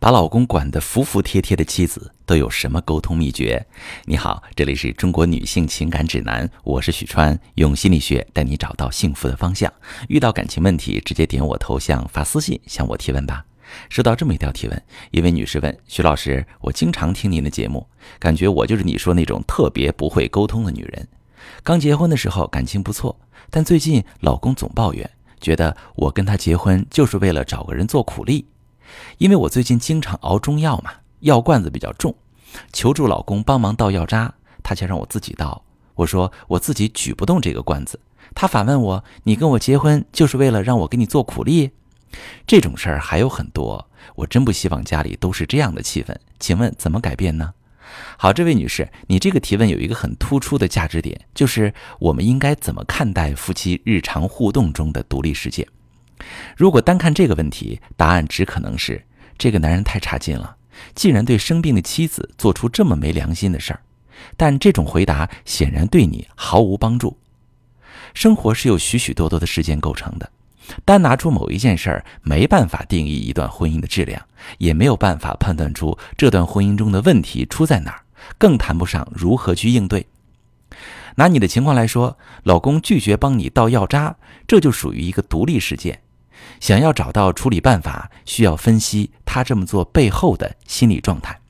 把老公管得服服帖帖的妻子都有什么沟通秘诀？你好，这里是中国女性情感指南，我是许川，用心理学带你找到幸福的方向。遇到感情问题，直接点我头像发私信向我提问吧。收到这么一条提问，一位女士问徐老师：“我经常听您的节目，感觉我就是你说那种特别不会沟通的女人。刚结婚的时候感情不错，但最近老公总抱怨，觉得我跟他结婚就是为了找个人做苦力。”因为我最近经常熬中药嘛，药罐子比较重，求助老公帮忙倒药渣，他却让我自己倒。我说我自己举不动这个罐子，他反问我：“你跟我结婚就是为了让我给你做苦力？”这种事儿还有很多，我真不希望家里都是这样的气氛。请问怎么改变呢？好，这位女士，你这个提问有一个很突出的价值点，就是我们应该怎么看待夫妻日常互动中的独立世界？如果单看这个问题，答案只可能是这个男人太差劲了，竟然对生病的妻子做出这么没良心的事儿。但这种回答显然对你毫无帮助。生活是由许许多多的事件构成的，单拿出某一件事儿，没办法定义一段婚姻的质量，也没有办法判断出这段婚姻中的问题出在哪儿，更谈不上如何去应对。拿你的情况来说，老公拒绝帮你倒药渣，这就属于一个独立事件。想要找到处理办法，需要分析他这么做背后的心理状态。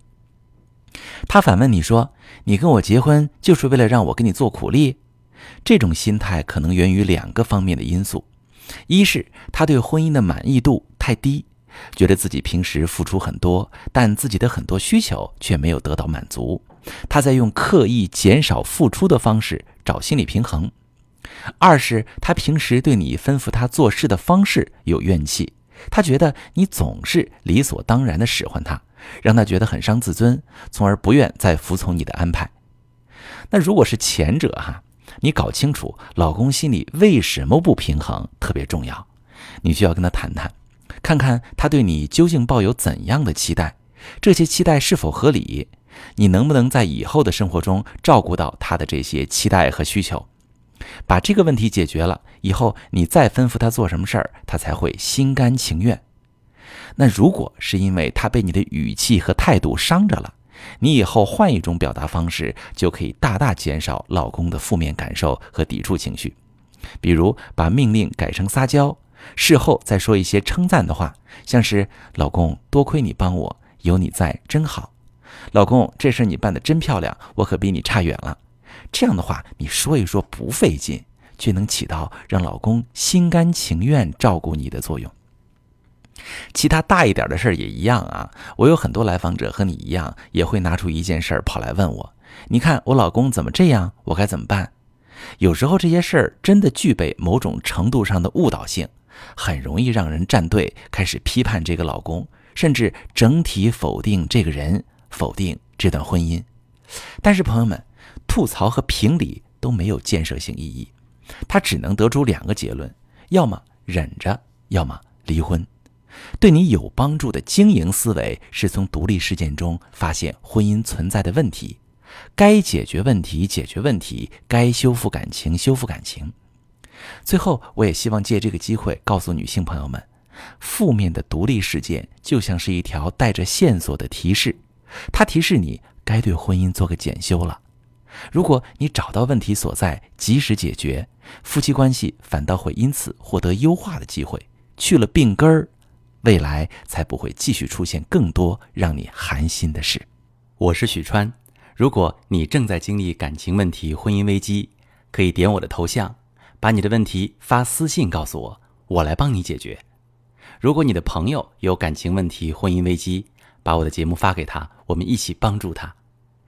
他反问你说：“你跟我结婚就是为了让我给你做苦力？”这种心态可能源于两个方面的因素：一是他对婚姻的满意度太低，觉得自己平时付出很多，但自己的很多需求却没有得到满足，他在用刻意减少付出的方式找心理平衡。二是他平时对你吩咐他做事的方式有怨气，他觉得你总是理所当然的使唤他，让他觉得很伤自尊，从而不愿再服从你的安排。那如果是前者哈，你搞清楚老公心里为什么不平衡特别重要，你需要跟他谈谈，看看他对你究竟抱有怎样的期待，这些期待是否合理，你能不能在以后的生活中照顾到他的这些期待和需求。把这个问题解决了以后，你再吩咐他做什么事儿，他才会心甘情愿。那如果是因为他被你的语气和态度伤着了，你以后换一种表达方式，就可以大大减少老公的负面感受和抵触情绪。比如把命令改成撒娇，事后再说一些称赞的话，像是“老公，多亏你帮我，有你在真好”，“老公，这事你办得真漂亮，我可比你差远了”。这样的话，你说一说不费劲，却能起到让老公心甘情愿照顾你的作用。其他大一点的事儿也一样啊。我有很多来访者和你一样，也会拿出一件事儿跑来问我：“你看我老公怎么这样？我该怎么办？”有时候这些事儿真的具备某种程度上的误导性，很容易让人站队，开始批判这个老公，甚至整体否定这个人，否定这段婚姻。但是朋友们。吐槽和评理都没有建设性意义，他只能得出两个结论：要么忍着，要么离婚。对你有帮助的经营思维是从独立事件中发现婚姻存在的问题，该解决问题解决问题，该修复感情修复感情。最后，我也希望借这个机会告诉女性朋友们，负面的独立事件就像是一条带着线索的提示，它提示你该对婚姻做个检修了。如果你找到问题所在，及时解决，夫妻关系反倒会因此获得优化的机会。去了病根儿，未来才不会继续出现更多让你寒心的事。我是许川，如果你正在经历感情问题、婚姻危机，可以点我的头像，把你的问题发私信告诉我，我来帮你解决。如果你的朋友有感情问题、婚姻危机，把我的节目发给他，我们一起帮助他。